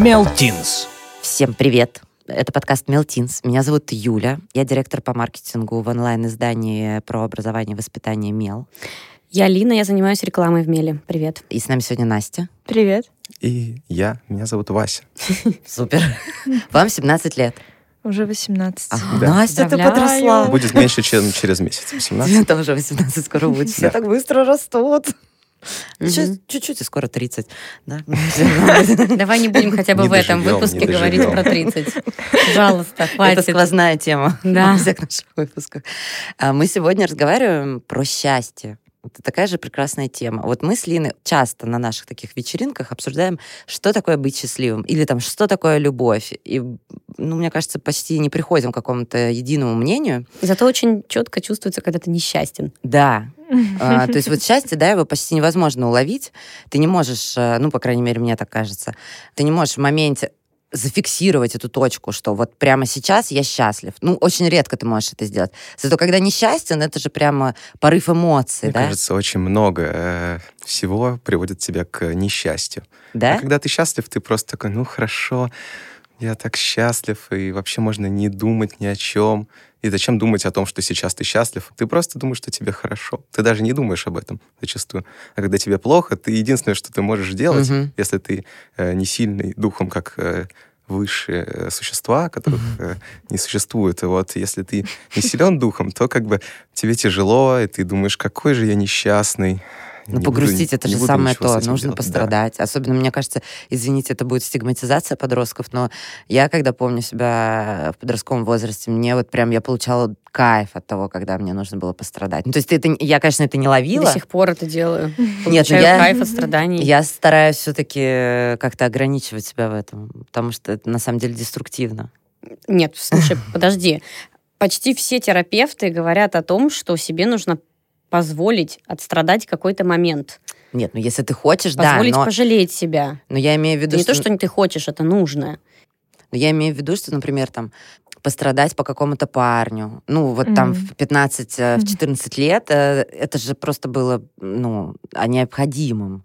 Мелтинс. Всем привет! Это подкаст Мелтинс. Меня зовут Юля. Я директор по маркетингу в онлайн-издании про образование и воспитание Мел. Я Лина, я занимаюсь рекламой в Меле. Привет. И с нами сегодня Настя. Привет. И я, меня зовут Вася. Супер. Вам 17 лет. Уже 18. А, Да. Настя, ты подросла. Будет меньше, чем через месяц. 18. Тебе тоже 18 скоро будет. Все так быстро растут. Чуть-чуть, и скоро 30. Да? Давай не будем хотя бы в этом выпуске говорить про 30. Пожалуйста, Это хватит. сквозная тема Да. во всех наших выпусках. А Мы сегодня разговариваем про счастье. Это такая же прекрасная тема. Вот мы с Линой часто на наших таких вечеринках обсуждаем, что такое быть счастливым, или там, что такое любовь. И, ну, мне кажется, почти не приходим к какому-то единому мнению. Зато очень четко чувствуется, когда ты несчастен. Да, А, то есть вот счастье, да, его почти невозможно уловить. Ты не можешь, э, ну, по крайней мере, мне так кажется, ты не можешь в моменте зафиксировать эту точку, что вот прямо сейчас я счастлив. Ну, очень редко ты можешь это сделать. Зато когда несчастен, это же прямо порыв эмоций, Мне да? кажется, очень много э, всего приводит тебя к несчастью. да? А когда ты счастлив, ты просто такой, ну хорошо, я так счастлив, и вообще можно не думать ни о чем. И зачем думать о том, что сейчас ты счастлив? Ты просто думаешь, что тебе хорошо. Ты даже не думаешь об этом зачастую. А когда тебе плохо, ты единственное, что ты можешь делать, Мгм. если ты э, не сильный духом, как э, высшие э, существа, которых э, не существует. И вот если ты не силен духом, то как бы тебе тяжело, и ты думаешь, какой же я несчастный. Ну, Не погрустить буду- это же самое то. Нужно делать. Да. пострадать. Особенно, мне кажется, извините, это будет стигматизация подростков, но я, когда помню себя в подростковом возрасте, мне вот прям я получала кайф от того, когда мне нужно было пострадать. Ну, то есть это, я, конечно, это не ловила. До сих пор это делаю. Нет, ну Получаю я- кайф от страданий. Я стараюсь все-таки как-то ограничивать себя в этом, потому что это на самом деле деструктивно. Нет, слушай, подожди. Почти все терапевты говорят о том, что себе нужно позволить отстрадать какой-то момент. Нет, ну если ты хочешь, Позволить да, но, пожалеть себя. но я имею в виду, Это не то, что ты хочешь, это нужно. Но я имею в виду, что, например, там пострадать по какому-то парню. Ну, вот там Мгм. в 15, э, в Мгм. 14 лет э, это же просто было, ну, о необходимом.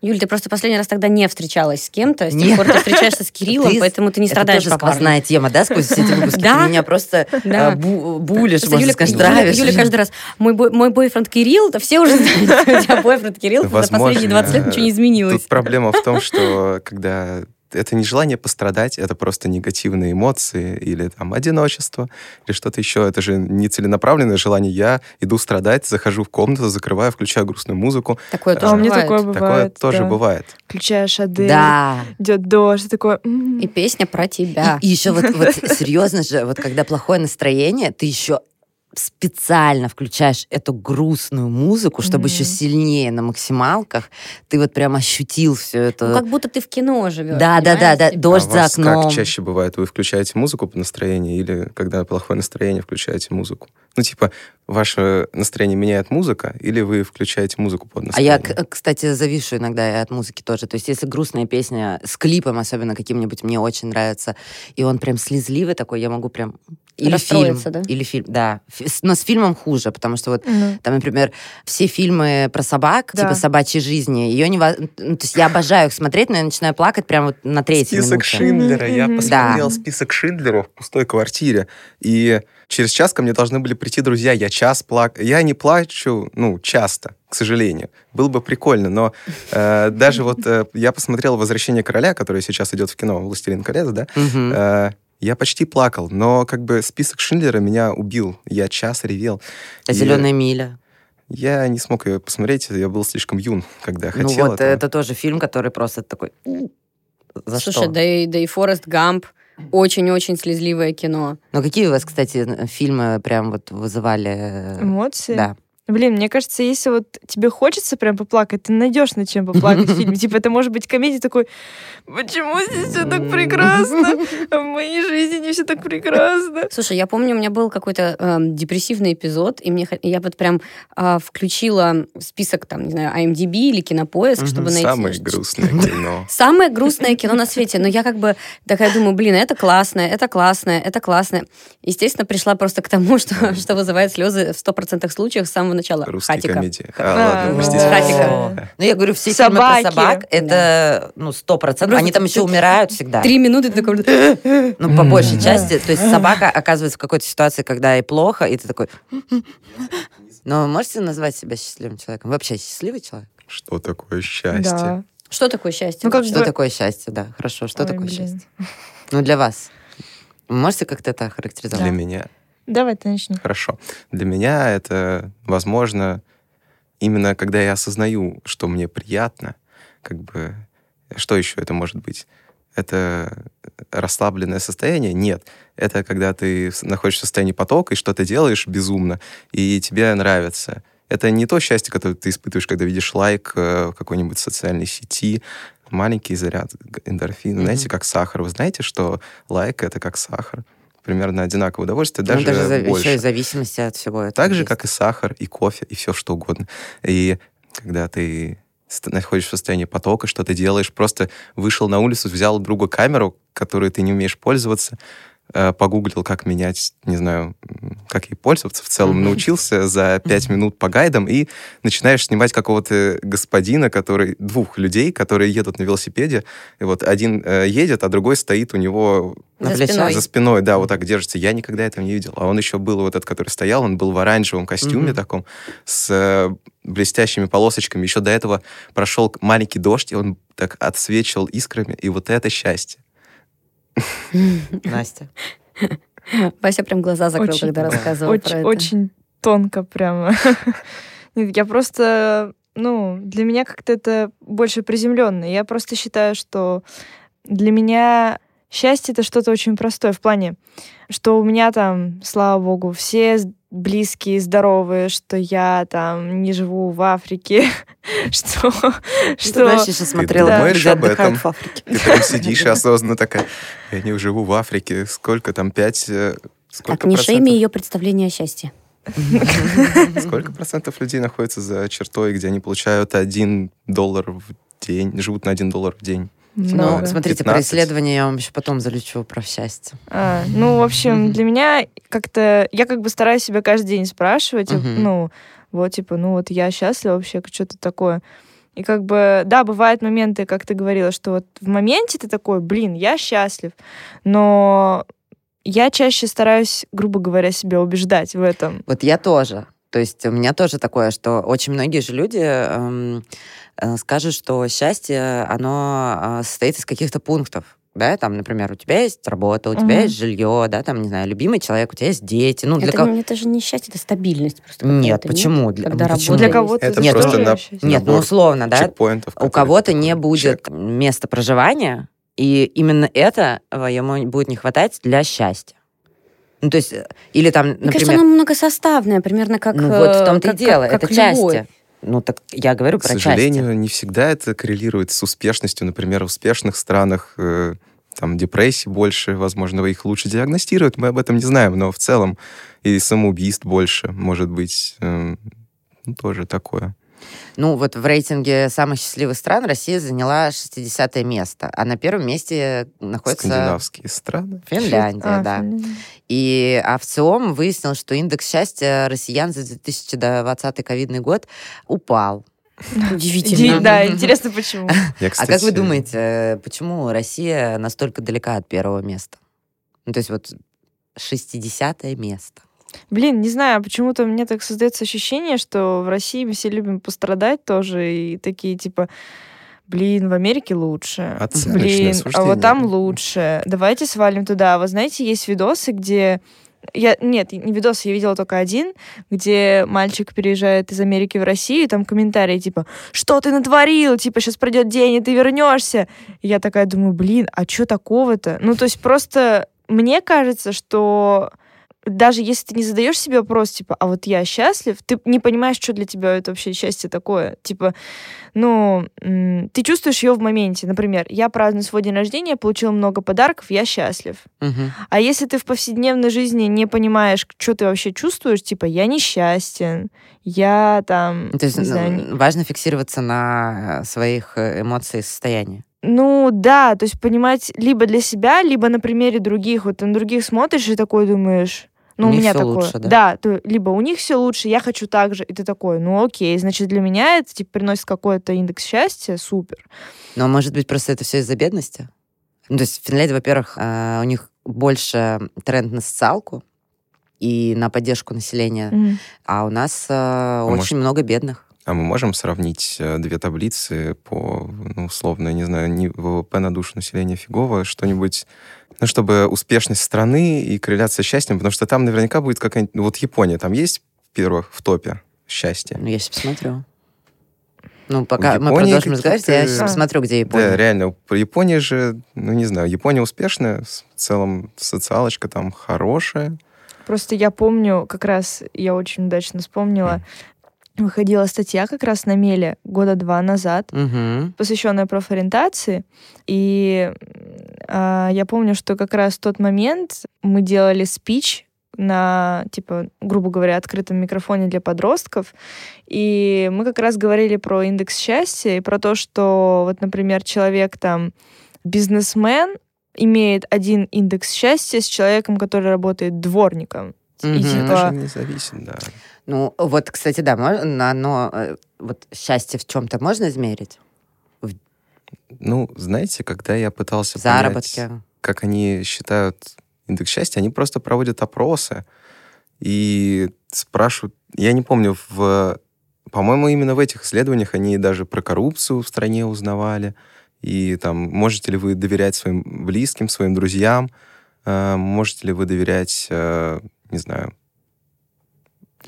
Юль, ты просто последний раз тогда не встречалась с кем-то, с тех пор ты встречаешься с Кириллом, Ты- поэтому ты не это страдаешь тоже по парню. сквозная тема, да, сквозь все эти выпуски? Да. Ты меня просто Да. э, бу- булишь, Просто можно Юля, сказать, травишь. Юля каждый раз, мой, бой- мой бойфренд Кирилл, да все уже знают, что у тебя бойфренд Кирилл, за последние 20 лет ничего не изменилось. Тут проблема в том, что когда это не желание пострадать, это просто негативные эмоции или там одиночество или что-то еще. Это же не целенаправленное желание. Я иду страдать, захожу в комнату, закрываю, включаю грустную музыку. Такое А тоже А бывает. такое Такое бывает. тоже да. бывает. Включаешь Адель, Да. идет дождь, и такое... м. И песня про тебя. И, еще вот, вот серьезно же, вот когда плохое настроение, ты еще специально включаешь эту грустную музыку, чтобы Мгм. еще сильнее на максималках ты вот прям ощутил все это. Ну, как будто ты в кино живешь. Да, да, да, да. Дождь а за окном. как чаще бывает? Вы включаете музыку по настроению или когда плохое настроение, включаете музыку? Ну, типа, ваше настроение меняет музыка или вы включаете музыку под А настроение? я, к- кстати, завишу иногда и от музыки тоже. То есть, если грустная песня с клипом, особенно каким-нибудь, мне очень нравится, и он прям слезливый такой, я могу прям... Или фильм. Да? Или фильм, да. Но с фильмом хуже, потому что вот Ну, Там, например, все фильмы про собак, Да. типа собачьей жизни, ее не... Ну, то есть я обожаю их смотреть, но я начинаю плакать прямо вот на третьей Список минуте. Шиндлера. Я посмотрел Да. список Шиндлера в пустой квартире. И через час ко мне должны были прийти друзья. Я час плак... Я не плачу, ну, часто, к сожалению. Было бы прикольно, но э, даже вот э, я посмотрел «Возвращение короля», которое сейчас идет в кино, «Властелин колец», да? Э, я почти плакал, но как бы список Шиндлера меня убил. Я час ревел. А И «Зеленая миля». Я не смог ее посмотреть, я был слишком юн, когда Ну хотел вот, этого. это тоже фильм, который просто такой... За Слушай, что? да и, да и Форест Гамп очень-очень слезливое кино. Ну какие у вас, кстати, фильмы прям вот вызывали... э, эмоции. Да. Блин, мне кажется, если вот тебе хочется прям поплакать, ты найдешь над чем поплакать в фильме. Типа, это может быть комедия такой, почему здесь все так прекрасно? А в моей жизни не все так прекрасно. Слушай, я помню, у меня был какой-то эм, депрессивный эпизод, и мне я вот прям а, включила список там, не знаю, IMDb или Кинопоиск, чтобы найти... Самое грустное кино. Самое грустное кино на свете. Но я как бы такая думаю, блин, это классное, это классное, это классное. Естественно, пришла просто к тому, что, что вызывает слезы в 100% случаев с самого начала. Русские Хатика. комедии. А, ладно, ну. Хатика. Ну, я говорю, все Собаки. фильмы про собак, это, ну, сто процентов. Они там еще умирают всегда. Три минуты ты такой... Ну, по большей части. То есть собака оказывается в какой-то ситуации, когда ей плохо, и ты такой... Но можете назвать себя счастливым человеком? Вы Вообще счастливый человек? Что такое счастье? Да. Что такое счастье? Ну, как Что бы- такое счастье, да? Хорошо, что Ой, такое блин. счастье? Ну, для вас. Можете как-то это Для охарактеризовать? меня Давай ты начни. Хорошо. Для меня это, возможно, именно когда я осознаю, что мне приятно, как бы, что еще это может быть? Это расслабленное состояние? Нет. Это когда ты находишься в состоянии потока и что-то делаешь безумно, и тебе нравится. Это не то счастье, которое ты испытываешь, когда видишь лайк э, в какой-нибудь социальной сети, маленький заряд эндорфина. Мгм. Знаете, как сахар. Вы знаете, что лайк — это как сахар. Примерно одинаковое удовольствие, Ну, даже, даже за- больше. еще и зависимости от всего этого. Так же, есть. как и сахар, и кофе, и все что угодно. И когда ты находишься в состоянии потока, что ты делаешь, просто вышел на улицу, взял другу камеру, которой ты не умеешь пользоваться, погуглил, как менять, не знаю, как ей пользоваться, в целом научился за пять минут по гайдам, и начинаешь снимать какого-то господина, который, двух людей, которые едут на велосипеде, и вот один э, едет, а другой стоит у него За спиной. за спиной, да, вот так держится. Я никогда этого не видел. А он еще был вот этот, который стоял, он был в оранжевом костюме Мгм. таком, с э, блестящими полосочками. Еще до этого прошел маленький дождь, и он так отсвечивал искрами, и вот это счастье. Настя. Вася прям глаза закрыл, Очень- когда рассказывал про Очень, это. очень тонко прямо. Нет, я просто, ну, для меня как-то это больше приземленно. Я просто считаю, что для меня счастье это что-то очень простое в плане, что у меня там, слава богу, все близкие, здоровые, что я там не живу в Африке, что... Ты, что знаешь, я сейчас смотрела, думаешь где об этом? в Африке. Ты прям сидишь осознанно такая, я не живу в Африке, сколько там, пять... э, Сколько Так, не шейми процентов, ее представление о счастье. сколько процентов людей находится за чертой, где они получают один доллар в день, живут на один доллар в день? Ну, много. смотрите, про 15. исследование я вам еще потом залечу про счастье. А, ну, в общем, для меня как-то... Я как бы стараюсь себя каждый день спрашивать, Мгм. ну, вот, типа, ну, вот я счастлива вообще, что-то такое. И как бы, да, бывают моменты, как ты говорила, что вот в моменте ты такой, блин, я счастлив, но я чаще стараюсь, грубо говоря, себя убеждать в этом. Вот я тоже. То есть у меня тоже такое, что очень многие же люди эм, э, скажут, что счастье, оно э, состоит из каких-то пунктов. Да, там, например, у тебя есть работа, у тебя Мгм. есть жилье, да, там, не знаю, любимый человек, у тебя есть дети. Ну, для Это, кого... это же не счастье, это стабильность просто Нет, почему? Для, Когда ну, почему? работа Для кого-то Это Нет, просто тоже на-. Нет, ну условно, да, у кого-то не будет чек. места проживания, и именно это э, ему будет не хватать для счастья. Ну, то есть, э, или там, Мне кажется, например... оно многосоставное, примерно как... ну, вот в э, том-то и как- дело, как- это как любовь. части. Ну, так я говорю К про части. сожалению, не всегда это коррелирует с успешностью. Например, в успешных странах э, там депрессии больше, возможно, их лучше диагностируют, мы об этом не знаем, но в целом и самоубийств больше, может быть, э, ну, тоже такое. Ну, вот в рейтинге самых счастливых стран Россия заняла 60 место, а на первом месте находится Скандинавские страны. Финляндия, А, да. Финляндия. И а в ЦИОМ выяснилось, что индекс счастья россиян за 2020 ковидный год упал. Ди- Удивительно. Да, интересно, почему. Я, А как кстати, вы думаете, почему Россия настолько далека от первого места? Ну, то есть вот 60 место. Блин, не знаю, почему-то мне так создается ощущение, что в России мы все любим пострадать тоже, и такие типа, блин, в Америке лучше, Оценочное блин, а вот там лучше, давайте свалим туда. Вы знаете, есть видосы, где я, нет, не видосы, я видела только один, где мальчик переезжает из Америки в Россию, и там комментарии типа, что ты натворил, типа, сейчас пройдет день, и ты вернешься. И я такая думаю, блин, а что такого-то? Ну, то есть просто мне кажется, что даже если ты не задаешь себе вопрос, типа, а вот я счастлив, ты не понимаешь, что для тебя это вообще счастье такое. Типа, ну, ты чувствуешь ее в моменте. Например, я праздную свой день рождения, получила много подарков, я счастлив. Мгм. А если ты в повседневной жизни не понимаешь, что ты вообще чувствуешь, типа, я несчастен, я там, То есть не знаю, ну, важно фиксироваться на э, своих э, эмоциях и состояниях. Ну да, то есть понимать либо для себя, либо на примере других. Вот ты на других смотришь и такой думаешь, Ну, У у, меня такое. лучше, да? то либо у них все лучше, я хочу так же, и ты такой, ну окей, значит, для меня это типа приносит какой-то индекс счастья, супер. Но может быть просто это все из-за бедности? Ну, то есть в Финляндии, во-первых, э, у них больше тренд на социалку и на поддержку населения, Мгм. а у нас э, очень может- много бедных. А мы можем сравнить э, две таблицы по, ну, условно, не знаю, не ВВП на душу населения фигово, что-нибудь, ну, чтобы успешность страны и корреляция с счастьем, потому что там наверняка будет какая-нибудь... ну, Вот Япония, там есть первых в топе счастья? Ну, я сейчас посмотрю. Ну, пока мы продолжим разговаривать, я сейчас посмотрю, где Япония. Да, реально. По Японии же, ну, не знаю, Япония успешная, в целом социалочка там хорошая. Просто я помню, как раз я очень удачно вспомнила, выходила статья как раз на Меле года два назад, Мгм. посвященная профориентации. И а, я помню, что как раз в тот момент мы делали спич на, типа, грубо говоря, открытом микрофоне для подростков. И мы как раз говорили про индекс счастья и про то, что, вот, например, человек там, бизнесмен, имеет один индекс счастья с человеком, который работает дворником. И Мгм. типа, Это же не зависит, да. Ну, вот, кстати, да, можно, оно, э, вот счастье в чем-то можно измерить? Ну, знаете, когда я пытался В понять, как они считают индекс счастья, они просто проводят опросы и спрашивают... Я не помню, в... По-моему, именно в этих исследованиях они даже про коррупцию в стране узнавали. И там, можете ли вы доверять своим близким, своим друзьям, э, можете ли вы доверять, э, не знаю,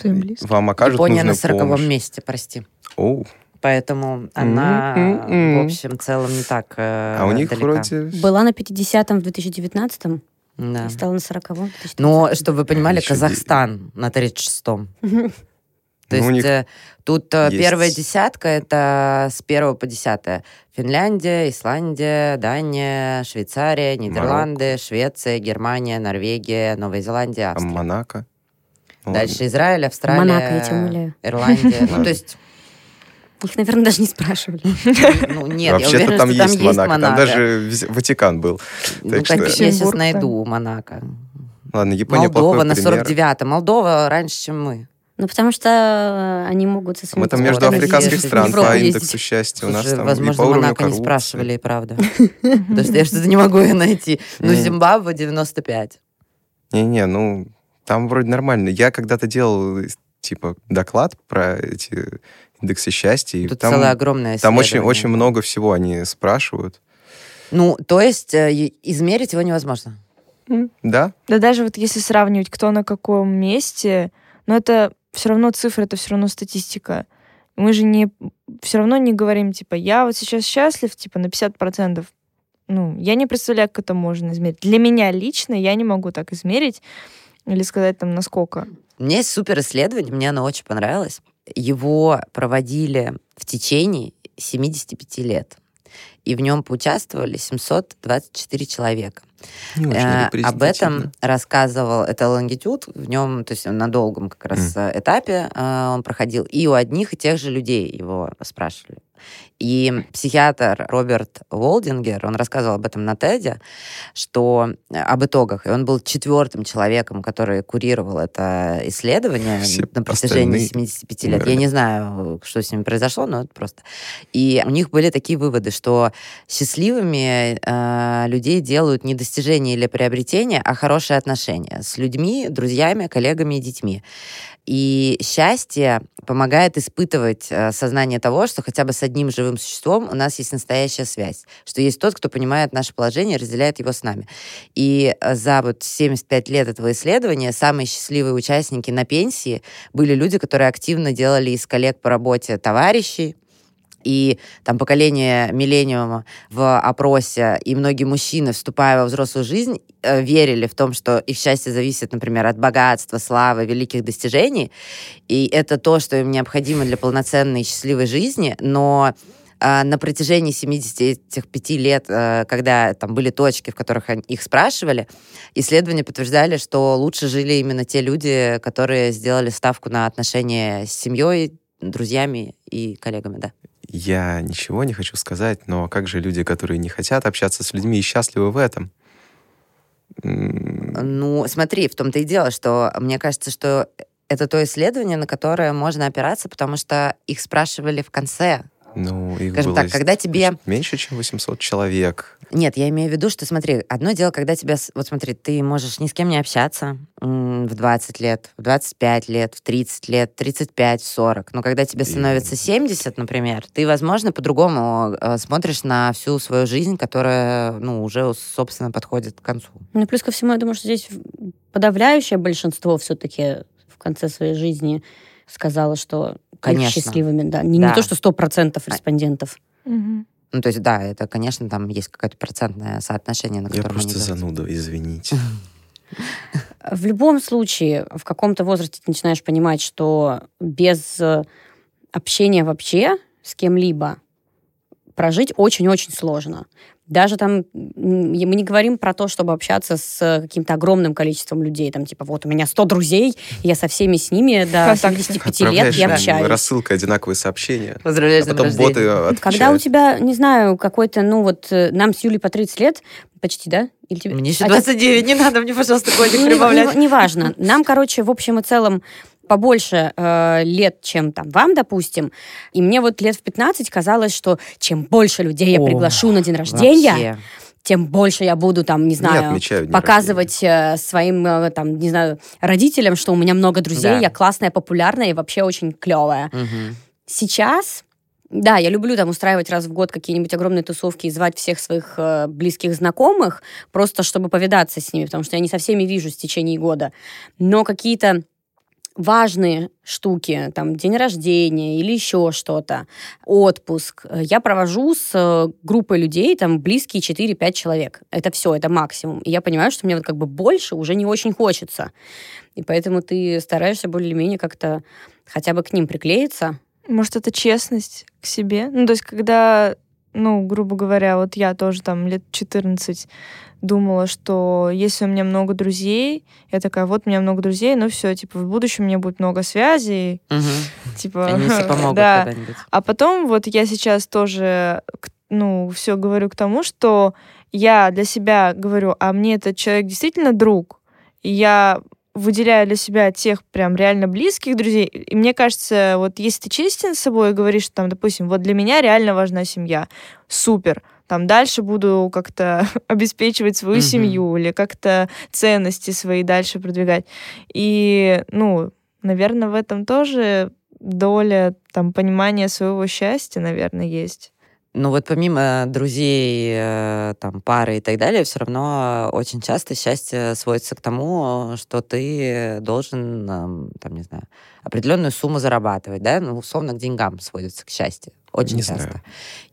Твоим близким. вам окажут Япония на сороковом месте, прости. Оу. Поэтому она, М-м-м. в общем, целом не так э, А у них далека. вроде... Была на 50-м в 2019-м Да. и стала на 40-м в 2020 Но, чтобы вы понимали, Еще Казахстан на 36-м. То Ну, есть э, тут э, есть- первая десятка это с первого по десятое. Финляндия, Исландия, Дания, Швейцария, Нидерланды, Швеция, Германия, Норвегия, Новая Зеландия, а Австрия. Монако. Ну, Дальше Израиль, Австралия, Монако, я тебя умоляю. Ирландия. Ну, то есть, Их, наверное, даже не спрашивали. ну, нет, я Вообще-то уверена, там что есть Монако. Там Монако. даже вз- Ватикан был. Ну, так что- я сейчас найду Монако. Ладно, Япония Молдова на пример. 49-м. Молдова раньше, чем мы. Ну, потому что они могут со своими Мы там между африканских стран по индексу счастья. У нас там возможно, Монако не спрашивали, и правда. Потому что я что-то не могу ее найти. Ну. Зимбабве 95. Не-не, ну, там вроде нормально. Я когда-то делал, э, типа, доклад про эти индексы счастья, Тут там, целое огромное там очень, очень много всего они спрашивают. Ну, то есть э, измерить его невозможно. Да, Да даже вот если сравнивать, кто на каком месте, но это все равно цифры, это все равно статистика. Мы же не все равно не говорим, типа, я вот сейчас счастлив, типа, на 50%. Ну, я не представляю, как это можно измерить. Для меня лично я не могу так измерить или сказать там, насколько. У меня есть супер исследование, мне оно очень понравилось. Его проводили в течение 75 лет. И в нем поучаствовали 724 человека. не очень Э, Об этом рассказывал, это лонгитюд, в нем, то есть на долгом как раз э, этапе э, он проходил, и у одних и тех же людей его спрашивали. И психиатр Роберт Волдингер, он рассказывал об этом на TED, что э, об итогах, и он был четвертым человеком, который курировал это исследование Все на протяжении остальные 75 лет. Я умерли. не знаю, что с ними произошло, но это просто. И у них были такие выводы, что счастливыми э, людей делают не достижения или приобретения, а хорошие отношения с людьми, друзьями, коллегами и детьми. И счастье помогает испытывать э, сознание того, что хотя бы с одним живым существом у нас есть настоящая связь, что есть тот, кто понимает наше положение разделяет его с нами. И э, за вот 75 лет этого исследования самые счастливые участники на пенсии были люди, которые активно делали из коллег по работе товарищей, и там поколение миллениума в опросе, и многие мужчины, вступая во взрослую жизнь, э, верили в том, что их счастье зависит, например, от богатства, славы, великих достижений, и это то, что им необходимо для полноценной и счастливой жизни, но а, на протяжении 75 лет, э, когда там были точки, в которых их спрашивали, исследования подтверждали, что лучше жили именно те люди, которые сделали ставку на отношения с семьей, друзьями и коллегами, да. Я ничего не хочу сказать, но как же люди, которые не хотят общаться с людьми и счастливы в этом? Ну, смотри, в том-то и дело, что мне кажется, что это то исследование, на которое можно опираться, потому что их спрашивали в конце. Ну, их Скажем было так, когда тебе... меньше, чем 800 человек. Нет, я имею в виду, что, смотри, одно дело, когда тебя... Вот смотри, ты можешь ни с кем не общаться в 20 лет, в 25 лет, в 30 лет, 35, в 40. Но когда тебе становится 70, например, ты, возможно, по-другому э, смотришь на всю свою жизнь, которая, ну, уже, собственно, подходит к концу. Ну, плюс ко всему, я думаю, что здесь подавляющее большинство все-таки в конце своей жизни сказала, что Конечно. счастливыми, да. Не, не Да. то, что 100% респондентов. Мгм. Ну, то есть, да, это, конечно, там есть какое-то процентное соотношение, на Я котором просто они делятся. зануда, извините. В любом случае, в каком-то возрасте ты начинаешь понимать, что без э, общения вообще с кем-либо прожить очень-очень сложно. Даже там, мы не говорим про то, чтобы общаться с каким-то огромным количеством людей. Там, типа, вот у меня 100 друзей, я со всеми с ними до Вконтакте. 75 лет я общаюсь. рассылкой одинаковые сообщения, Поздравляю а потом боты отвечают. Когда у тебя, не знаю, какой-то, ну вот, э, нам с Юлей по 30 лет, почти, да? Или тебе... Мне еще А ты- 29, не надо мне, пожалуйста, годик Ну, не- прибавлять. не- Неважно. Нам, короче, в общем и целом побольше э, лет, чем там вам, допустим. И мне вот лет в 15 казалось, что чем больше людей я О, приглашу на день рождения, Вообще. тем больше я буду там, не знаю, отмечаю дни показывать э, своим э, там, не знаю, родителям, что у меня много друзей, Да. я классная, популярная и вообще очень клевая. Мгм. Сейчас, да, я люблю там устраивать раз в год какие-нибудь огромные тусовки и звать всех своих э, близких знакомых, просто чтобы повидаться с ними, потому что я не со всеми вижусь в течение года. Но какие-то важные штуки, там, день рождения или еще что-то, отпуск, э, я провожу с э, группой людей, там, близкие 4-5 человек. Это все, это максимум. И я понимаю, что мне вот как бы больше уже не очень хочется. И поэтому ты стараешься более-менее как-то хотя бы к ним приклеиться, Может, это честность к себе? Ну, то есть, когда, ну, грубо говоря, вот я тоже там лет 14 думала, что если у меня много друзей, я такая, вот у меня много друзей, ну все, типа, в будущем у меня будет много связей, Мгм. типа... Они помогут да. когда-нибудь. А потом вот я сейчас тоже, ну, все говорю к тому, что я для себя говорю, а мне этот человек действительно друг, и я выделяю для себя тех прям реально близких друзей. И мне кажется, вот если ты честен с собой и говоришь, что там, допустим, вот для меня реально важна семья, супер, там дальше буду как-то обеспечивать свою Мгм. семью или как-то ценности свои дальше продвигать. И, ну, наверное, в этом тоже доля там понимания своего счастья, наверное, есть. Ну вот помимо друзей, э, там, пары и так далее, все равно очень часто счастье сводится к тому, что ты должен, там, не знаю, определенную сумму зарабатывать, да, ну, условно, к деньгам сводится к счастью. Очень Не часто. знаю.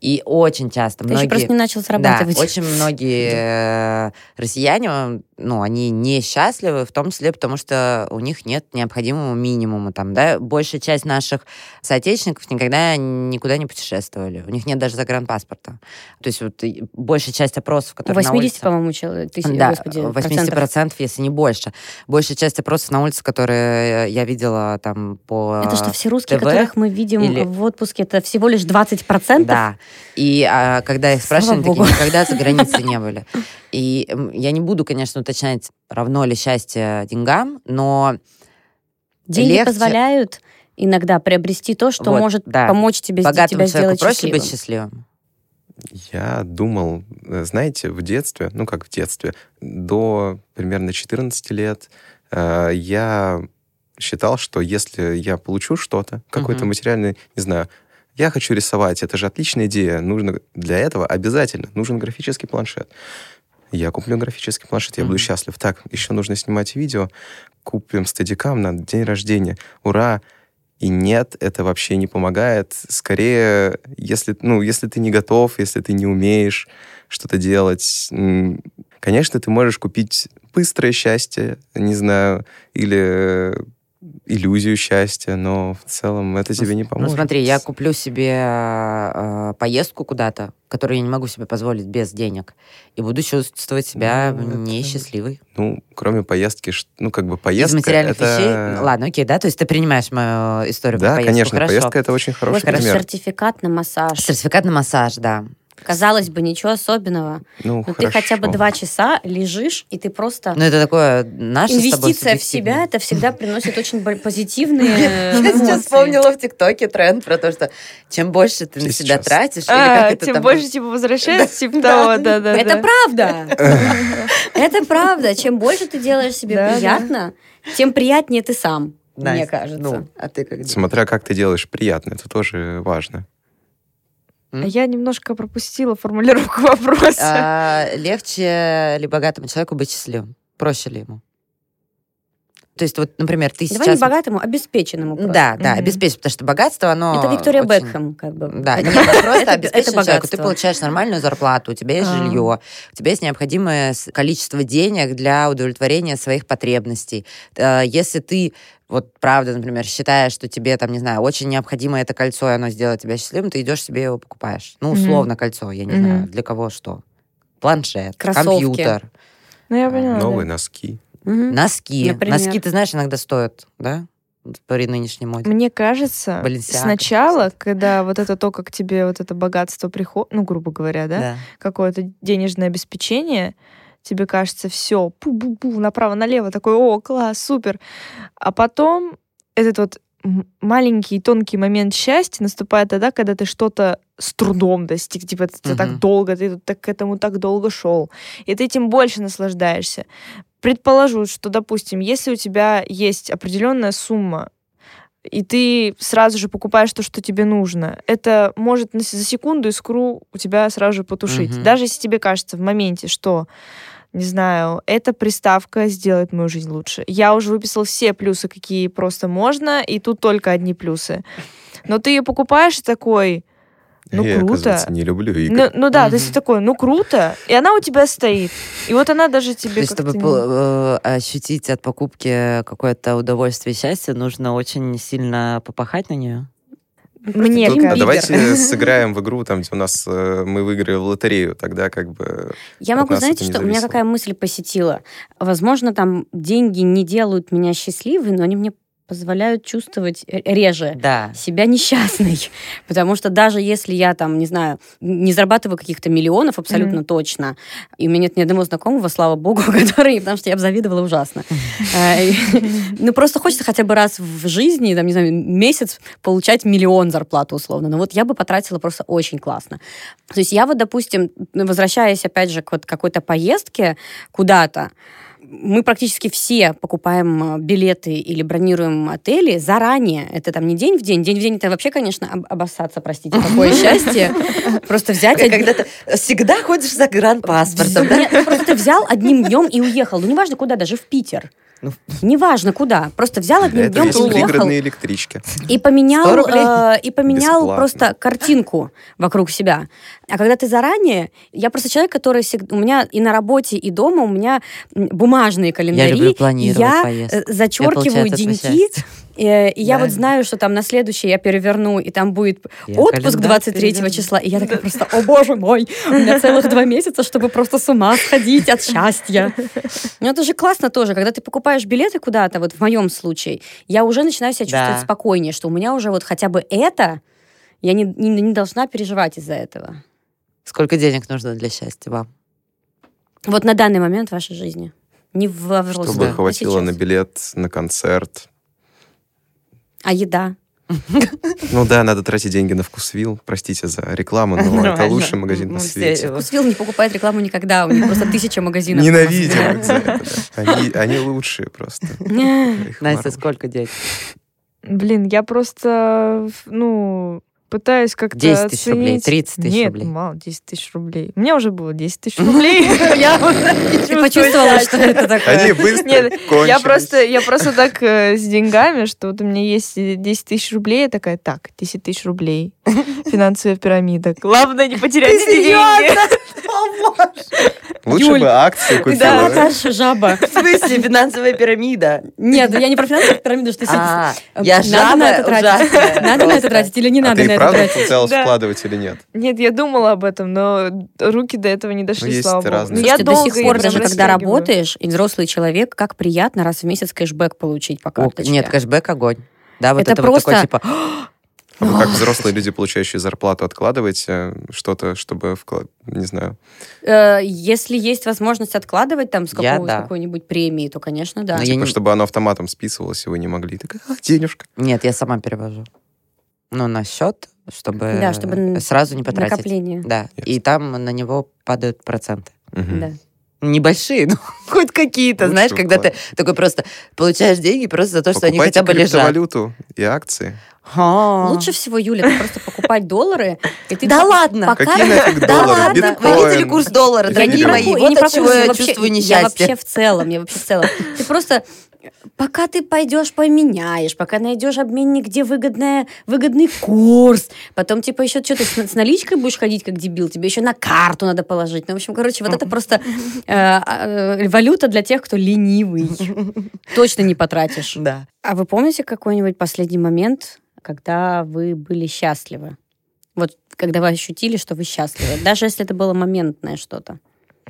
И очень часто Ты многие... еще просто не начал Да, срабатывать. очень многие э, россияне, ну, они несчастливы, в том числе потому, что у них нет необходимого минимума. Там, да? Большая часть наших соотечественников никогда никуда не путешествовали. У них нет даже загранпаспорта. То есть вот большая часть опросов, которые на 80, улице... по-моему, тысяч, Да, господи, 80%, процентов. если не больше. Большая часть опросов на улице, которые я видела там по... Это что, все русские, ТВ которых мы видим или- в отпуске, это всего лишь 20%? Да. И а, когда их Слава спрашивали, такие никогда за границей не были. И я не буду, конечно, уточнять, равно ли счастье деньгам, но Деньги легче- позволяют иногда приобрести то, что Вот, может да. помочь тебе богатому тебя сделать проще счастливым. быть счастливым. Я думал, э, знаете, в детстве, ну как в детстве, до примерно 14 лет э, я считал, что если я получу что-то, какой-то Мгм. материальный, не знаю, я хочу рисовать, это же отличная идея, нужно для этого обязательно нужен графический планшет. Я куплю графический планшет, я буду Мгм. счастлив. Так, еще нужно снимать видео, купим стадикам на день рождения. Ура! И нет, это вообще не помогает. Скорее, если, ну, если ты не готов, если ты не умеешь что-то делать, конечно, ты можешь купить быстрое счастье, не знаю, или иллюзию счастья, но в целом это тебе не Ну поможет. смотри, я куплю себе э, поездку куда-то, которую я не могу себе позволить без денег, и буду чувствовать себя Ну, это- несчастливой. Ну, кроме поездки, ну, как бы Из поездка... материальных это... вещей? Ну, Ладно, окей, да? То есть ты принимаешь мою историю про Да, поездку, конечно, хорошо. поездка — это очень хороший Господи, пример. сертификат на массаж. Сертификат на массаж, да. Казалось бы, ничего особенного. Ну, Но ты хотя бы хорошо. два часа лежишь, и ты просто... Ну, это такое наше Инвестиция в себя, это всегда приносит очень позитивные Я сейчас вспомнила в ТикТоке тренд про то, что чем больше ты на себя тратишь, или А, как это тем больше, типа, возвращается, типа того, да-да. Это правда. Это правда. Чем больше ты делаешь себе приятно, тем приятнее ты сам, мне Настя, кажется. Ну, а ты как думаешь? Смотря как ты делаешь приятно, это тоже важно. Я немножко пропустила формулировку вопроса. А, легче ли богатому человеку быть счастливым? Проще ли ему? То есть, вот, например, ты Давай сейчас... не богатому, обеспеченному. просто. Да, да, Мгм. обеспечить, потому что богатство, оно... Это Виктория очень- Бекхэм, как бы. Да, Это- нет, просто это- обеспеченный это человек. Ты получаешь нормальную зарплату, у тебя есть А. жилье, у тебя есть необходимое количество денег для удовлетворения своих потребностей. Э, Если ты вот правда, например, считаешь, что тебе там, не знаю, очень необходимо это кольцо, и оно сделает тебя счастливым, ты идешь себе его покупаешь. Ну, условно, кольцо, я не Мгм. знаю, для кого что. Планшет, Кроссовки. компьютер, Ну, я поняла. Новые да. носки. Мгм. носки. Например. Носки, ты знаешь, иногда стоят, да? При нынешней моде. Мне кажется, Balenciaga, сначала, кстати. когда вот это то, как тебе вот это богатство приходит, ну, грубо говоря, да, Да. какое-то денежное обеспечение, тебе кажется, все, пу-пу-пу, направо-налево, такой, о, класс, супер. А потом этот вот маленький тонкий момент счастья наступает тогда, когда ты что-то с трудом достиг, типа ты, ты так долго, ты так к этому так долго шел, и ты этим больше наслаждаешься. Предположу, что, допустим, если у тебя есть определенная сумма, и ты сразу же покупаешь то, что тебе нужно, это может за секунду искру у тебя сразу же потушить. Мгм. Даже если тебе кажется в моменте, что не знаю, эта приставка сделает мою жизнь лучше. Я уже выписала все плюсы, какие просто можно, и тут только одни плюсы. Но ты ее покупаешь и такой, ну я, круто. не люблю игры. Ну, ну да, то Мгм. есть ты такой, ну круто, и она у тебя стоит. И вот она даже То тебе есть, чтобы не- э, ощутить от покупки какое-то удовольствие и счастье, нужно очень сильно попахать на нее. Мне Тут- а давайте сыграем в игру, там, где у нас э, мы выиграли в лотерею, тогда как бы... Я От могу, нас знаете, что? У меня какая мысль посетила. Возможно, там деньги не делают меня счастливой, но они мне позволяют чувствовать реже Да. себя несчастной. Потому что даже если я там, не знаю, не зарабатываю каких-то миллионов абсолютно точно, и у меня нет ни одного знакомого, слава богу, который, потому что я бы завидовала ужасно. Э, Ну, просто хочется хотя бы раз в жизни, там, не знаю, месяц получать миллион зарплату условно. Но вот я бы потратила просто очень классно. То есть я вот, допустим, возвращаясь опять же к вот какой-то поездке куда-то, мы практически все покупаем э, билеты или бронируем отели заранее. Это там не день в день. День в день это вообще, конечно, об- обоссаться, простите, какое счастье. Просто взять... Когда ты всегда ходишь за гранпаспортом, просто взял одним днем и уехал. Ну, неважно куда, даже в Питер. Ну. Неважно куда. Просто взял одним этого днем уехал. пригородные электрички. И поменял, 100 рублей. э, и поменял Бесплатно. просто картинку вокруг себя. А когда ты заранее, я просто человек, который всегда, у меня и на работе, и дома у меня бумажные календари. Я люблю планировать я, поездки. э, зачеркиваю Я, получается, деньги, э, и я Да. вот знаю, что там на следующий я переверну, и там будет Я отпуск календарь 23 переверну. числа. И я такая просто, о боже мой, у меня целых два месяца, чтобы просто с ума сходить от счастья. Ну это же классно тоже, когда ты покупаешь билеты куда-то, вот в моем случае, я уже начинаю себя чувствовать Да. спокойнее, что у меня уже вот хотя бы это, я не, не, не должна переживать из-за этого. Сколько денег нужно для счастья вам? Вот на данный момент в вашей жизни. Не во взрослом, Чтобы а хватило на билет, на концерт. А еда? Ну да, надо тратить деньги на вкусвилл. Простите за рекламу, но это Нормально. лучший магазин на все свете. Вкусвилл не покупает рекламу никогда, у них просто тысяча магазинов. Ненавидим их за это, да. Они, они лучшие просто. Их Настя, ворую. сколько денег? Блин, я просто, ну, пытаюсь как-то 10 тысяч рублей, оценить- 30 тысяч Нет, рублей. мало, 10 тысяч рублей. У меня уже было 10 тысяч рублей. Я уже почувствовала, что это такое? Они быстро я просто, я просто так э, с деньгами, что вот у меня есть 10 тысяч рублей, я такая, так, 10 тысяч рублей, финансовая пирамида. Главное не потерять эти деньги. Лучше бы акции купила. Наташа жаба. В смысле финансовая пирамида? Нет, я не про финансовую пирамиду, что А, я надо жаба на это тратить. ужасная Надо на это тратить или не А надо на это правда тратить? пыталась Да. вкладывать или нет? Нет, я думала об этом, но руки до этого не дошли, Ну, есть слава богу. разные. Ну, я до сих пор, даже когда работаешь, и взрослый человек, как приятно раз в месяц кэшбэк получить по О, карточке. Нет, кэшбэк огонь. Да, вот Это это, вот такой просто- типа, А вы как взрослые люди, получающие зарплату, откладываете что-то, чтобы вклад... Не знаю. Э, Если есть возможность откладывать там с, какой-нибудь премии, то, конечно, да. Но я Типа, не- чтобы оно автоматом списывалось, и вы не могли. Такая, а, денежка. Нет, я сама перевожу. Ну, на счет, чтобы, Да, чтобы сразу не потратить. Накопление. Да, и там на него падают проценты. Мгм. Да. Небольшие, но хоть какие-то. Лучше Знаешь, когда ты такой просто получаешь деньги просто за то, что они Покупайте хотя бы лежат. криптовалюту и акции. А. Лучше всего, Юля, это просто покупать доллары. и ты Да ладно! пока- Какие нафиг Да доллары? ладно, Биткоин. вы видели курс доллара, Я дорогие мои? Вот от чего я вообще- чувствую Я несчастье. вообще в целом, я вообще в целом. Ты просто пока ты пойдешь поменяешь, пока найдешь обменник, где выгодная, выгодный курс, потом типа еще что-то с, с наличкой будешь ходить как дебил, тебе еще на карту надо положить. Ну, в общем, короче, вот это просто э, э, валюта для тех, кто ленивый. Точно не потратишь. Да. А вы помните какой-нибудь последний момент, когда вы были счастливы? Вот когда вы ощутили, что вы счастливы, даже если это было моментное что-то.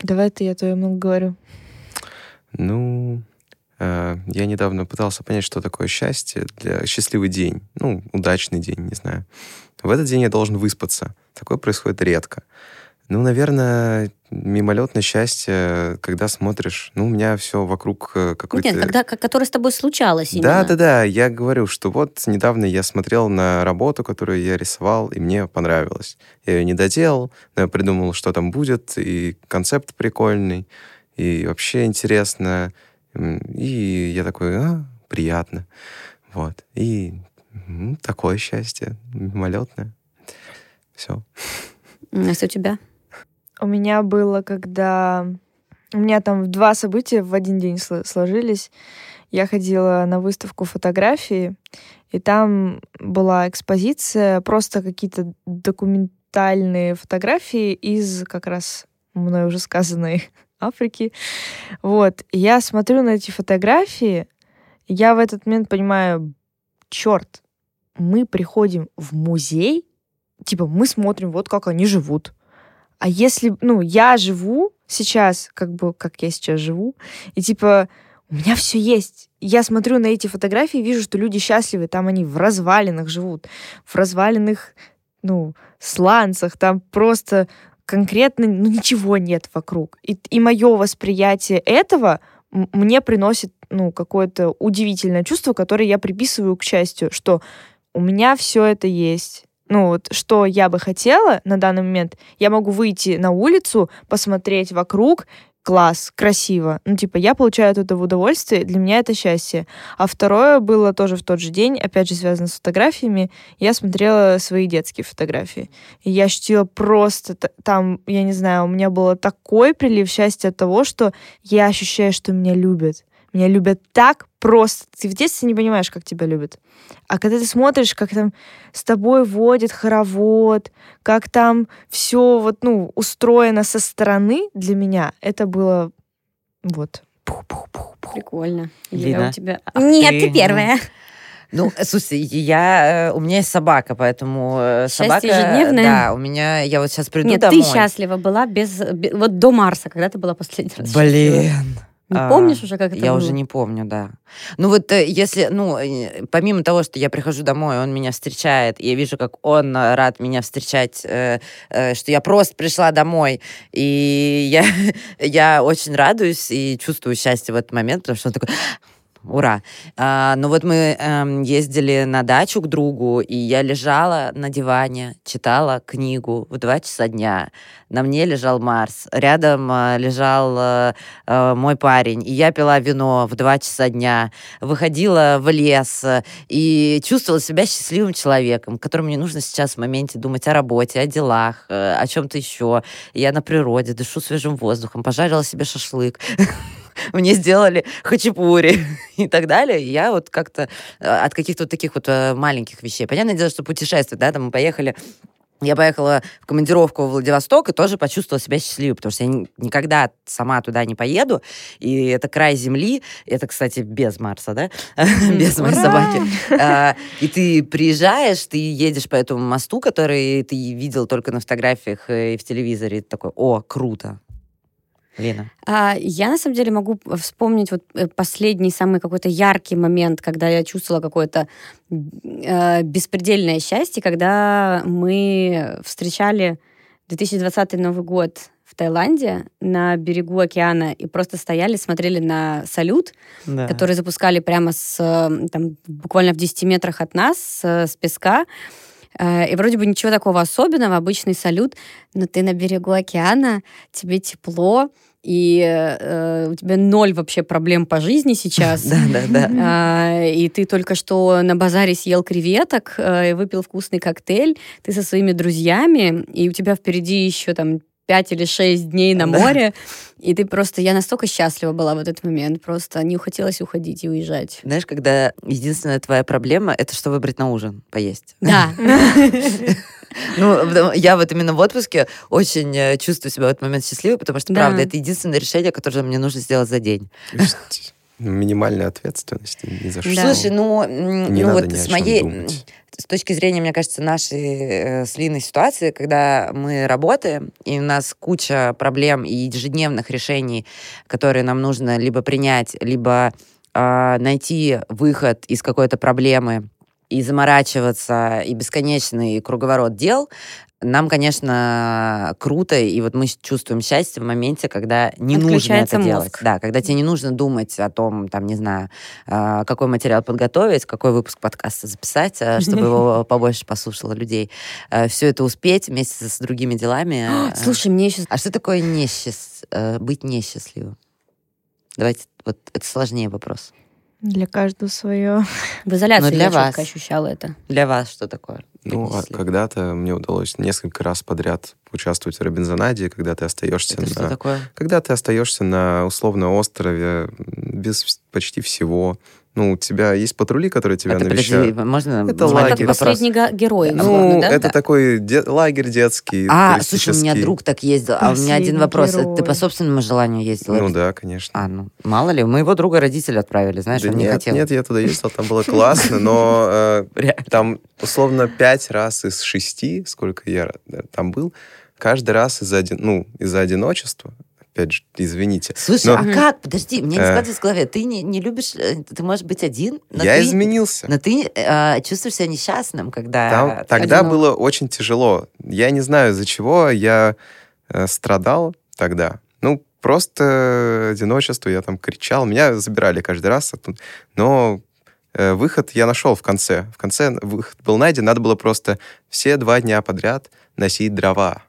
Давай ты, я то я много говорю. Ну, я недавно пытался понять, что такое счастье для счастливый день. Ну, удачный день, не знаю. В этот день я должен выспаться. Такое происходит редко. Ну, наверное, мимолетное счастье, когда смотришь, ну, у меня все вокруг э, какой-то... Нет, когда, ко- которое с тобой случалось именно. Да, да, да. Я говорю, что вот недавно я смотрел на работу, которую я рисовал, и мне понравилось. Я ее не доделал, но я придумал, что там будет, и концепт прикольный, и вообще интересно. И я такой, а, приятно. Вот. И м, такое счастье, мимолетное. Все. Настя, у тебя? У меня было, когда... У меня там два события в один день сло- сложились. Я ходила на выставку фотографии, и там была экспозиция, просто какие-то документальные фотографии из как раз мной уже сказанной Африки. Вот. Я смотрю на эти фотографии, я в этот момент понимаю, черт, мы приходим в музей, типа мы смотрим, вот как они живут. А если, ну, я живу сейчас, как бы, как я сейчас живу, и типа у меня все есть. Я смотрю на эти фотографии, вижу, что люди счастливы, там они в развалинах живут, в разваленных, ну, сланцах, там просто конкретно, ну, ничего нет вокруг. И, и мое восприятие этого мне приносит, ну, какое-то удивительное чувство, которое я приписываю к счастью, что у меня все это есть. Ну, вот, что я бы хотела на данный момент, я могу выйти на улицу, посмотреть вокруг, класс, красиво. Ну, типа, я получаю от этого удовольствие, для меня это счастье. А второе было тоже в тот же день, опять же, связано с фотографиями. Я смотрела свои детские фотографии. И я ощутила просто там, я не знаю, у меня было такой прилив счастья от того, что я ощущаю, что меня любят. Меня любят так просто. Ты в детстве не понимаешь, как тебя любят. А когда ты смотришь, как там с тобой водит хоровод, как там все вот, ну, устроено со стороны для меня, это было вот. Прикольно. Юля, у тебя... Ах Нет, ты. ты первая. Ну, слушай, я, э, у меня есть собака, поэтому э, Счастье собака... ежедневное? Да, у меня, я вот сейчас приду Нет, домой. ты счастлива была без... бе- Вот до Марса, когда ты была последний раз счастлива? Не А, помнишь уже, как это Я было? уже не помню, да. Ну вот э, если, ну, э, помимо того, что я прихожу домой, он меня встречает, и я вижу, как он э, рад меня встречать, э, э, что я просто пришла домой, и я, я очень радуюсь и чувствую счастье в этот момент, потому что он такой... Ура! А, ну вот мы эм, ездили на дачу к другу, и я лежала на диване, читала книгу в два часа дня. На мне лежал Марс, рядом э, лежал э, э, мой парень, и я пила вино в два часа дня, выходила в лес э, и чувствовала себя счастливым человеком, которому не нужно сейчас в моменте думать о работе, о делах, э, о чем-то еще. Я на природе, дышу свежим воздухом, пожарила себе шашлык. Мне сделали хачапури и так далее. И я вот как-то э, от каких-то вот таких вот э, маленьких вещей. Понятное дело, что путешествие, да, там мы поехали я поехала в командировку в Владивосток и тоже почувствовала себя счастливой, потому что я ни- никогда сама туда не поеду. И это край земли. Это, кстати, без Марса, да? без моей собаки. А, И ты приезжаешь, ты едешь по этому мосту, который ты видел только на фотографиях э, и в телевизоре. И ты такой, о, круто. Лина? А, я, на самом деле, могу вспомнить вот э, последний, самый какой-то яркий момент, когда я чувствовала какое-то э, беспредельное счастье, когда мы встречали 2020 Новый год в Таиланде на берегу океана и просто стояли, смотрели на салют, Да. который запускали прямо с, э, там, буквально в 10 метрах от нас, с, с песка. Э, И вроде бы ничего такого особенного, обычный салют, но ты на берегу океана, тебе тепло, и э, у тебя ноль вообще проблем по жизни сейчас. Да, да, да. А, и ты только что на базаре съел креветок, э, и выпил вкусный коктейль, ты со своими друзьями, и у тебя впереди еще там пять или шесть дней на море, и ты просто... Я настолько счастлива была в этот момент, просто не хотелось уходить и уезжать. Знаешь, когда единственная твоя проблема это что выбрать на ужин, поесть. Да. Ну, я вот именно в отпуске очень э, чувствую себя в этот момент счастливой, потому что, Да. правда, это единственное решение, которое мне нужно сделать за день. Минимальная ответственность ни за что. Да. Слушай, ну, Не ну вот с моей, думать. с точки зрения, мне кажется, нашей э, с Линой ситуации, когда мы работаем, и у нас куча проблем и ежедневных решений, которые нам нужно либо принять, либо а, найти выход из какой-то проблемы и заморачиваться, и бесконечный круговорот дел, нам, конечно, круто, и вот мы чувствуем счастье в моменте, когда не нужно это делать. мозг. Да, когда тебе не нужно думать о том, там, не знаю, а, какой материал подготовить, какой выпуск подкаста записать, а, чтобы его побольше послушало людей. Все это успеть вместе с другими делами. а. Слушай, мне еще... А что такое несчаст... э, быть несчастливым? Давайте, вот это сложнее вопрос. Для каждого свое. В изоляции Но для я вас. четко ощущала это. Для вас что такое? Ну, а когда-то мне удалось несколько раз подряд участвовать в Робинзонаде, когда ты остаешься Это что на... такое? Когда ты остаешься на условно острове без почти всего, ну, у тебя есть патрули, которые тебя это, навещают. подожди, можно Это лагерь. Это последний герой, Ну, да? это Да. такой де- лагерь детский, А, слушай, у меня друг так ездил, а у меня один вопрос. Это Ты герой. по собственному желанию ездил? Ну да, конечно. А, ну, мало ли, у моего друга родители отправили, знаешь, Да он не нет, хотел. нет, я туда ездил, там было классно, но э, там условно пять раз из шести, сколько я э, там был, каждый раз из-за ну, из-за одиночества, опять же, извините. Слушай, Но- а как? Подожди, мне не Э. складывается в голове. Ты не, не любишь, э, ты можешь быть один, но я ты, изменился. но ты э, чувствуешь себя несчастным, когда... Там, тогда одинок. было очень тяжело. Я не знаю, из-за чего я э, страдал тогда. Ну, просто одиночество, я там кричал. Меня забирали каждый раз. Но э, выход я нашел в конце. В конце выход был найден. Надо было просто все два дня подряд носить дрова.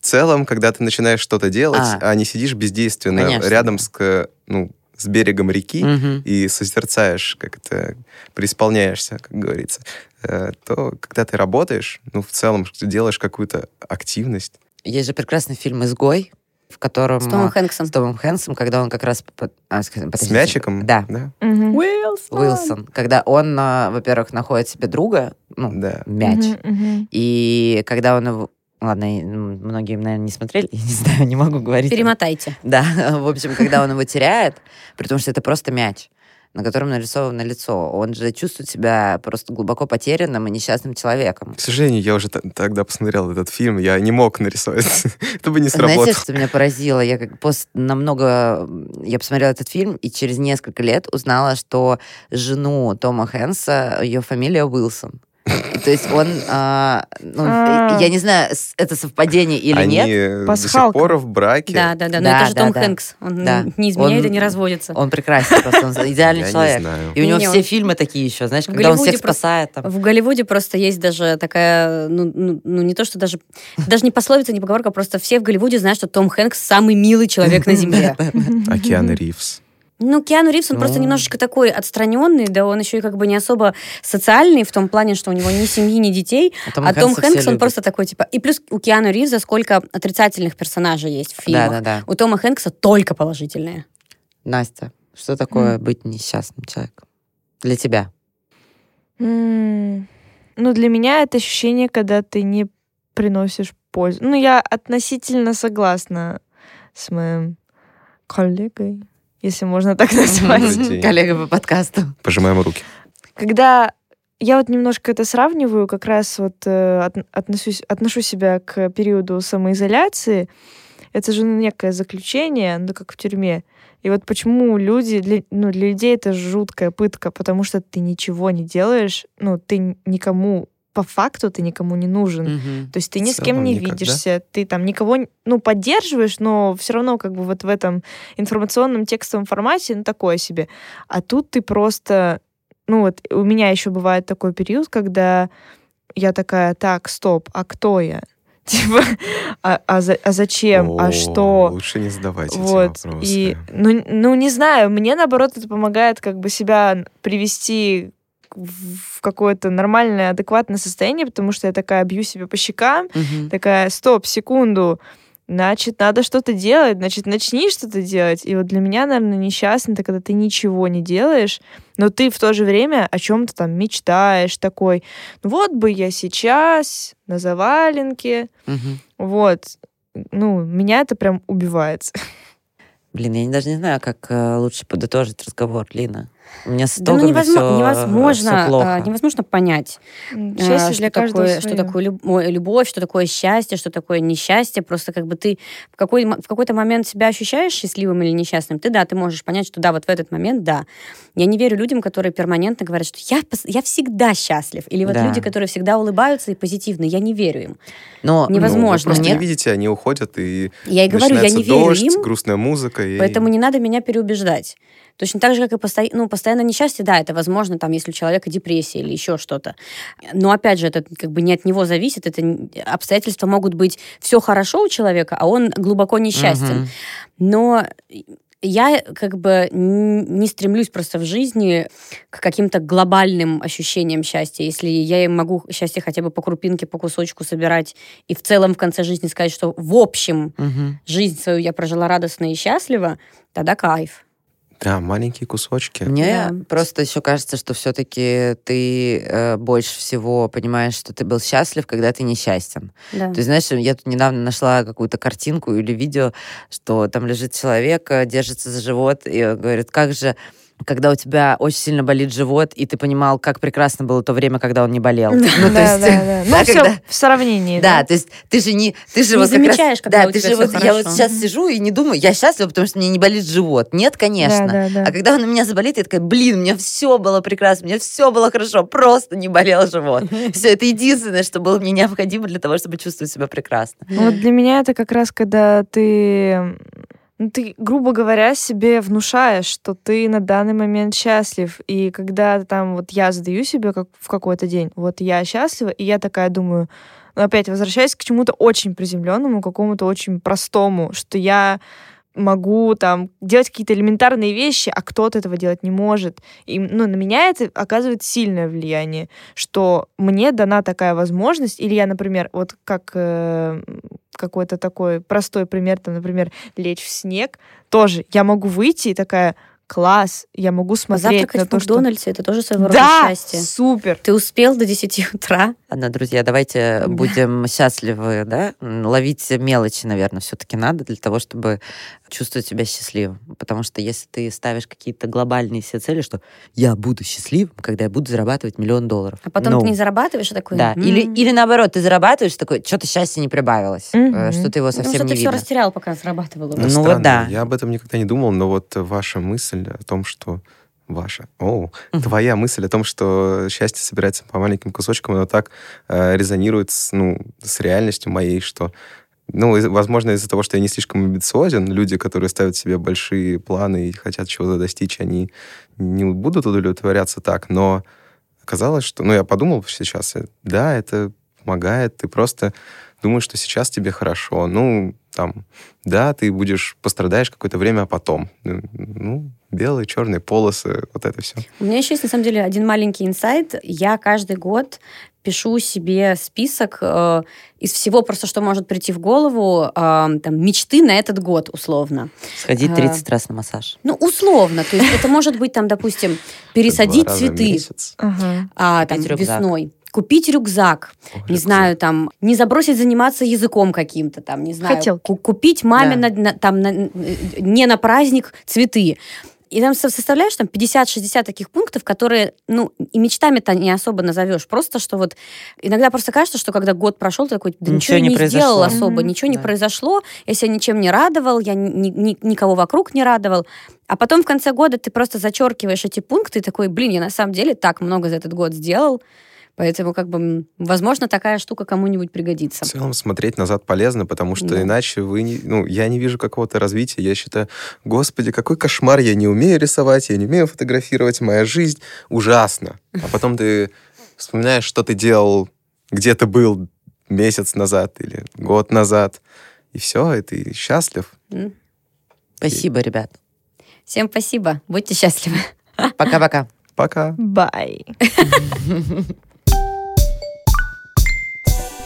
В целом, когда ты начинаешь что-то делать, А. а, не сидишь бездейственно Конечно, рядом с, к- ну, с берегом реки, Мгм. и созерцаешь, как это преисполняешься, как говорится, э, то когда ты работаешь, ну, в целом, ты делаешь какую-то активность. Есть же прекрасный фильм «Изгой», в котором... С Томом а, Хэнксом. С Томом Хэнксом, когда он как раз... а, с- мячиком? Да, Да. Мгм. Уилсон. Когда он, во-первых, находит себе друга, ну, Да. мяч, Мгм, мгм. и когда он его... Ладно, многие, наверное, не смотрели, я не знаю, не могу говорить. Перемотайте. Да, в общем, когда он его теряет, при том, что это просто мяч, на котором нарисовано лицо, он же чувствует себя просто глубоко потерянным и несчастным человеком. К сожалению, я уже тогда посмотрел этот фильм, я не мог нарисовать. Это бы не Знаете, сработало. что меня поразило? Я как пос- намного... Я посмотрела этот фильм, и через несколько лет узнала, что жену Тома Хэнса, ее фамилия Уилсон. То есть он... а, ну, А. я не знаю, это совпадение или Они нет. э, до Пасхалка. сих пор в браке. Да, да, да. Но Да, это же да, Том да. Хэнкс. Он Да. не изменяет Он- и не разводится. Он прекрасен, просто он идеальный Я не человек. знаю. И у него Не, все он- фильмы такие еще, знаешь, В когда он всех просто- спасает. Там. В Голливуде просто есть даже такая, ну, ну, ну, не то, что даже, даже не пословица, не поговорка, просто все в Голливуде знают, что Том Хэнкс самый милый человек на Земле. Океан Ривз. Ну, Киану Ривз, он просто Ну. немножечко такой отстраненный, да он еще и как бы не особо социальный в том плане, что у него ни семьи, ни детей. А Том Хэнкса все Хэнкс, он любят. просто такой, типа... И плюс у Киану Ривза сколько отрицательных персонажей есть в фильмах. Да, да, да. У Тома Хэнкса только положительные. Настя, что такое быть несчастным человеком? Для тебя. М, Ну, для меня это ощущение, когда ты не приносишь пользу. Ну, я относительно согласна с моим коллегой, если можно так назвать. Коллега по подкасту. Пожимаем руки. Когда я вот немножко это сравниваю, как раз вот э, от- отношусь, отношу себя к периоду самоизоляции, это же некое заключение, ну, как в тюрьме. И вот почему люди, для, ну, для людей это жуткая пытка, потому что ты ничего не делаешь, ну, ты никому по факту ты никому не нужен. Мгм. То есть ты ни с кем не никак, да? видишься, ты там никого, ну, поддерживаешь, но все равно как бы вот в этом информационном текстовом формате, ну, такое себе. А тут ты просто, ну, вот у меня еще бывает такой период, когда я такая, так, стоп, а кто я? Типа, а, а за- а зачем? а О, что? Лучше не задавайте Вот. эти вопросы. И, ну, ну, не знаю, мне, наоборот, это помогает как бы себя привести в какое-то нормальное, адекватное состояние, потому что я такая бью себя по щекам, Мгм. такая, стоп, секунду, значит, надо что-то делать, значит, начни что-то делать. И вот для меня, наверное, несчастно, это когда ты ничего не делаешь, но ты в то же время о чем-то там мечтаешь, такой, вот бы я сейчас на заваленке, Мгм. вот. Ну, меня это прям убивает. Блин, я даже не знаю, как э, лучше подытожить разговор, Лина. У меня с Да ну невозможно, всё, э, невозможно, всё плохо. а, невозможно понять, Счастье а, для что каждого такое, что такое любовь, что такое счастье, что такое несчастье. Просто как бы ты в, какой, в какой-то момент себя ощущаешь счастливым или несчастным, ты да, ты можешь понять, что да, вот в этот момент да. Я не верю людям, которые перманентно говорят, что я, я всегда счастлив. Или вот Да. люди, которые всегда улыбаются и позитивны. Я не верю им. Но Ну, невозможно. вы просто не видите, они уходят, и Я и говорю, я не верю дождь, им, грустная музыка. И... Поэтому не надо меня переубеждать. Точно так же, как и посто... ну, постоянное несчастье, да, это возможно, там, если у человека депрессия или еще что-то. Но опять же, это как бы не от него зависит, это обстоятельства могут быть все хорошо у человека, а он глубоко несчастен. Мгм. Но я как бы не стремлюсь просто в жизни к каким-то глобальным ощущениям счастья. Если я могу счастье хотя бы по крупинке, по кусочку собирать и в целом в конце жизни сказать, что в общем Мгм. жизнь свою я прожила радостно и счастливо, тогда кайф. Да, маленькие кусочки. Мне Да. просто еще кажется, что все-таки ты э, больше всего понимаешь, что ты был счастлив, когда ты несчастен. Да. То есть, знаешь, я тут недавно нашла какую-то картинку или видео, что там лежит человек, э, держится за живот и э, говорит, как же когда у тебя очень сильно болит живот, и ты понимал, как прекрасно было то время, когда он не болел. Ну, то Да, есть, да, да. Ну, да, все когда- в сравнении. Да, то есть ты же не... Ты же Не вот как раз- замечаешь, когда да, у ты тебя же вот, Я вот сейчас сижу и не думаю, я счастлива, потому что мне не болит живот. Нет, конечно. Да, да, да. А когда он у меня заболит, я такая, блин, у меня все было прекрасно, меня все было хорошо, просто не болел живот. Все, это единственное, что было мне необходимо для того, чтобы чувствовать себя прекрасно. Вот для меня это как раз, когда ты, ну, ты, грубо говоря, себе внушаешь, что ты на данный момент счастлив. И когда там вот я задаю себе как в какой-то день, вот я счастлива, и я такая думаю, ну, опять возвращаясь к чему-то очень приземленному, какому-то очень простому, что я могу там делать какие-то элементарные вещи, а кто-то этого делать не может. И ну, на меня это оказывает сильное влияние, что мне дана такая возможность, или я, например, вот как э, какой-то такой простой пример, там, например, лечь в снег, тоже я могу выйти и такая, класс, я могу смотреть Завтракать на в то, что... Макдональдсе это тоже своего рода Да, счастье. супер. Ты успел до 10 утра. Ладно, друзья, давайте будем счастливы, да? Ловить мелочи, наверное, все-таки надо для того, чтобы чувствовать себя счастливым. Потому что если ты ставишь какие-то глобальные себе цели, что я буду счастливым, когда я буду зарабатывать миллион долларов. А потом No. ты не зарабатываешь, и такой... Да, «М, или, или наоборот, ты зарабатываь, такой, что-то счастье не прибавилось, э, что ты его Потому совсем что не ты все видно. растерял, пока зарабатывал. Ну Да, вот да. Я об этом никогда не думал, но вот ваша мысль о том, что ваша, о, твоя мысль о том, что счастье собирается по маленьким кусочкам, оно так э, резонирует с, ну, с реальностью моей, что, ну, из- возможно, из-за того, что я не слишком амбициозен, люди, которые ставят себе большие планы и хотят чего-то достичь, они не будут удовлетворяться так, но оказалось, что, ну, я подумал сейчас, э, да, это помогает, ты просто думаешь, что сейчас тебе хорошо, ну, там, да, ты будешь, пострадаешь какое-то время, а потом, ну, ну, белые, черные полосы, вот это все. У меня еще есть, на самом деле, один маленький инсайт. Я каждый год пишу себе список э, из всего просто, что может прийти в голову, э, там, мечты на этот год, условно. Сходить А. 30 раз на массаж. Ну, условно. То есть это может быть, там, допустим, пересадить цветы а, там, весной. Купить рюкзак, Ой, не рюкзак. знаю, там, не забросить заниматься языком каким-то, там, не знаю, Хотелки. ку- купить маме Да. на- на- там на- не на праздник цветы. И там со- составляешь там 50-60 таких пунктов, которые, ну, и мечтами-то не особо назовешь. Просто, что вот иногда просто кажется, что когда год прошел, ты такой, да Ничего ничего, я не не, сделал особо, Мгм. ничего не Да. произошло, я себя ничем не радовал, я ни- ни- никого вокруг не радовал. А потом в конце года ты просто зачеркиваешь эти пункты и такой, блин, я на самом деле так много за этот год сделал, поэтому как бы, возможно, такая штука кому-нибудь пригодится. В целом смотреть назад полезно, потому что Да. иначе вы не... Ну, я не вижу какого-то развития. Я считаю, господи, какой кошмар, я не умею рисовать, я не умею фотографировать, моя жизнь ужасна. А потом ты вспоминаешь, что ты делал, где ты был месяц назад или год назад, и все, и ты счастлив. Спасибо, ребят. Всем спасибо, будьте счастливы. Пока-пока. Пока. Бай.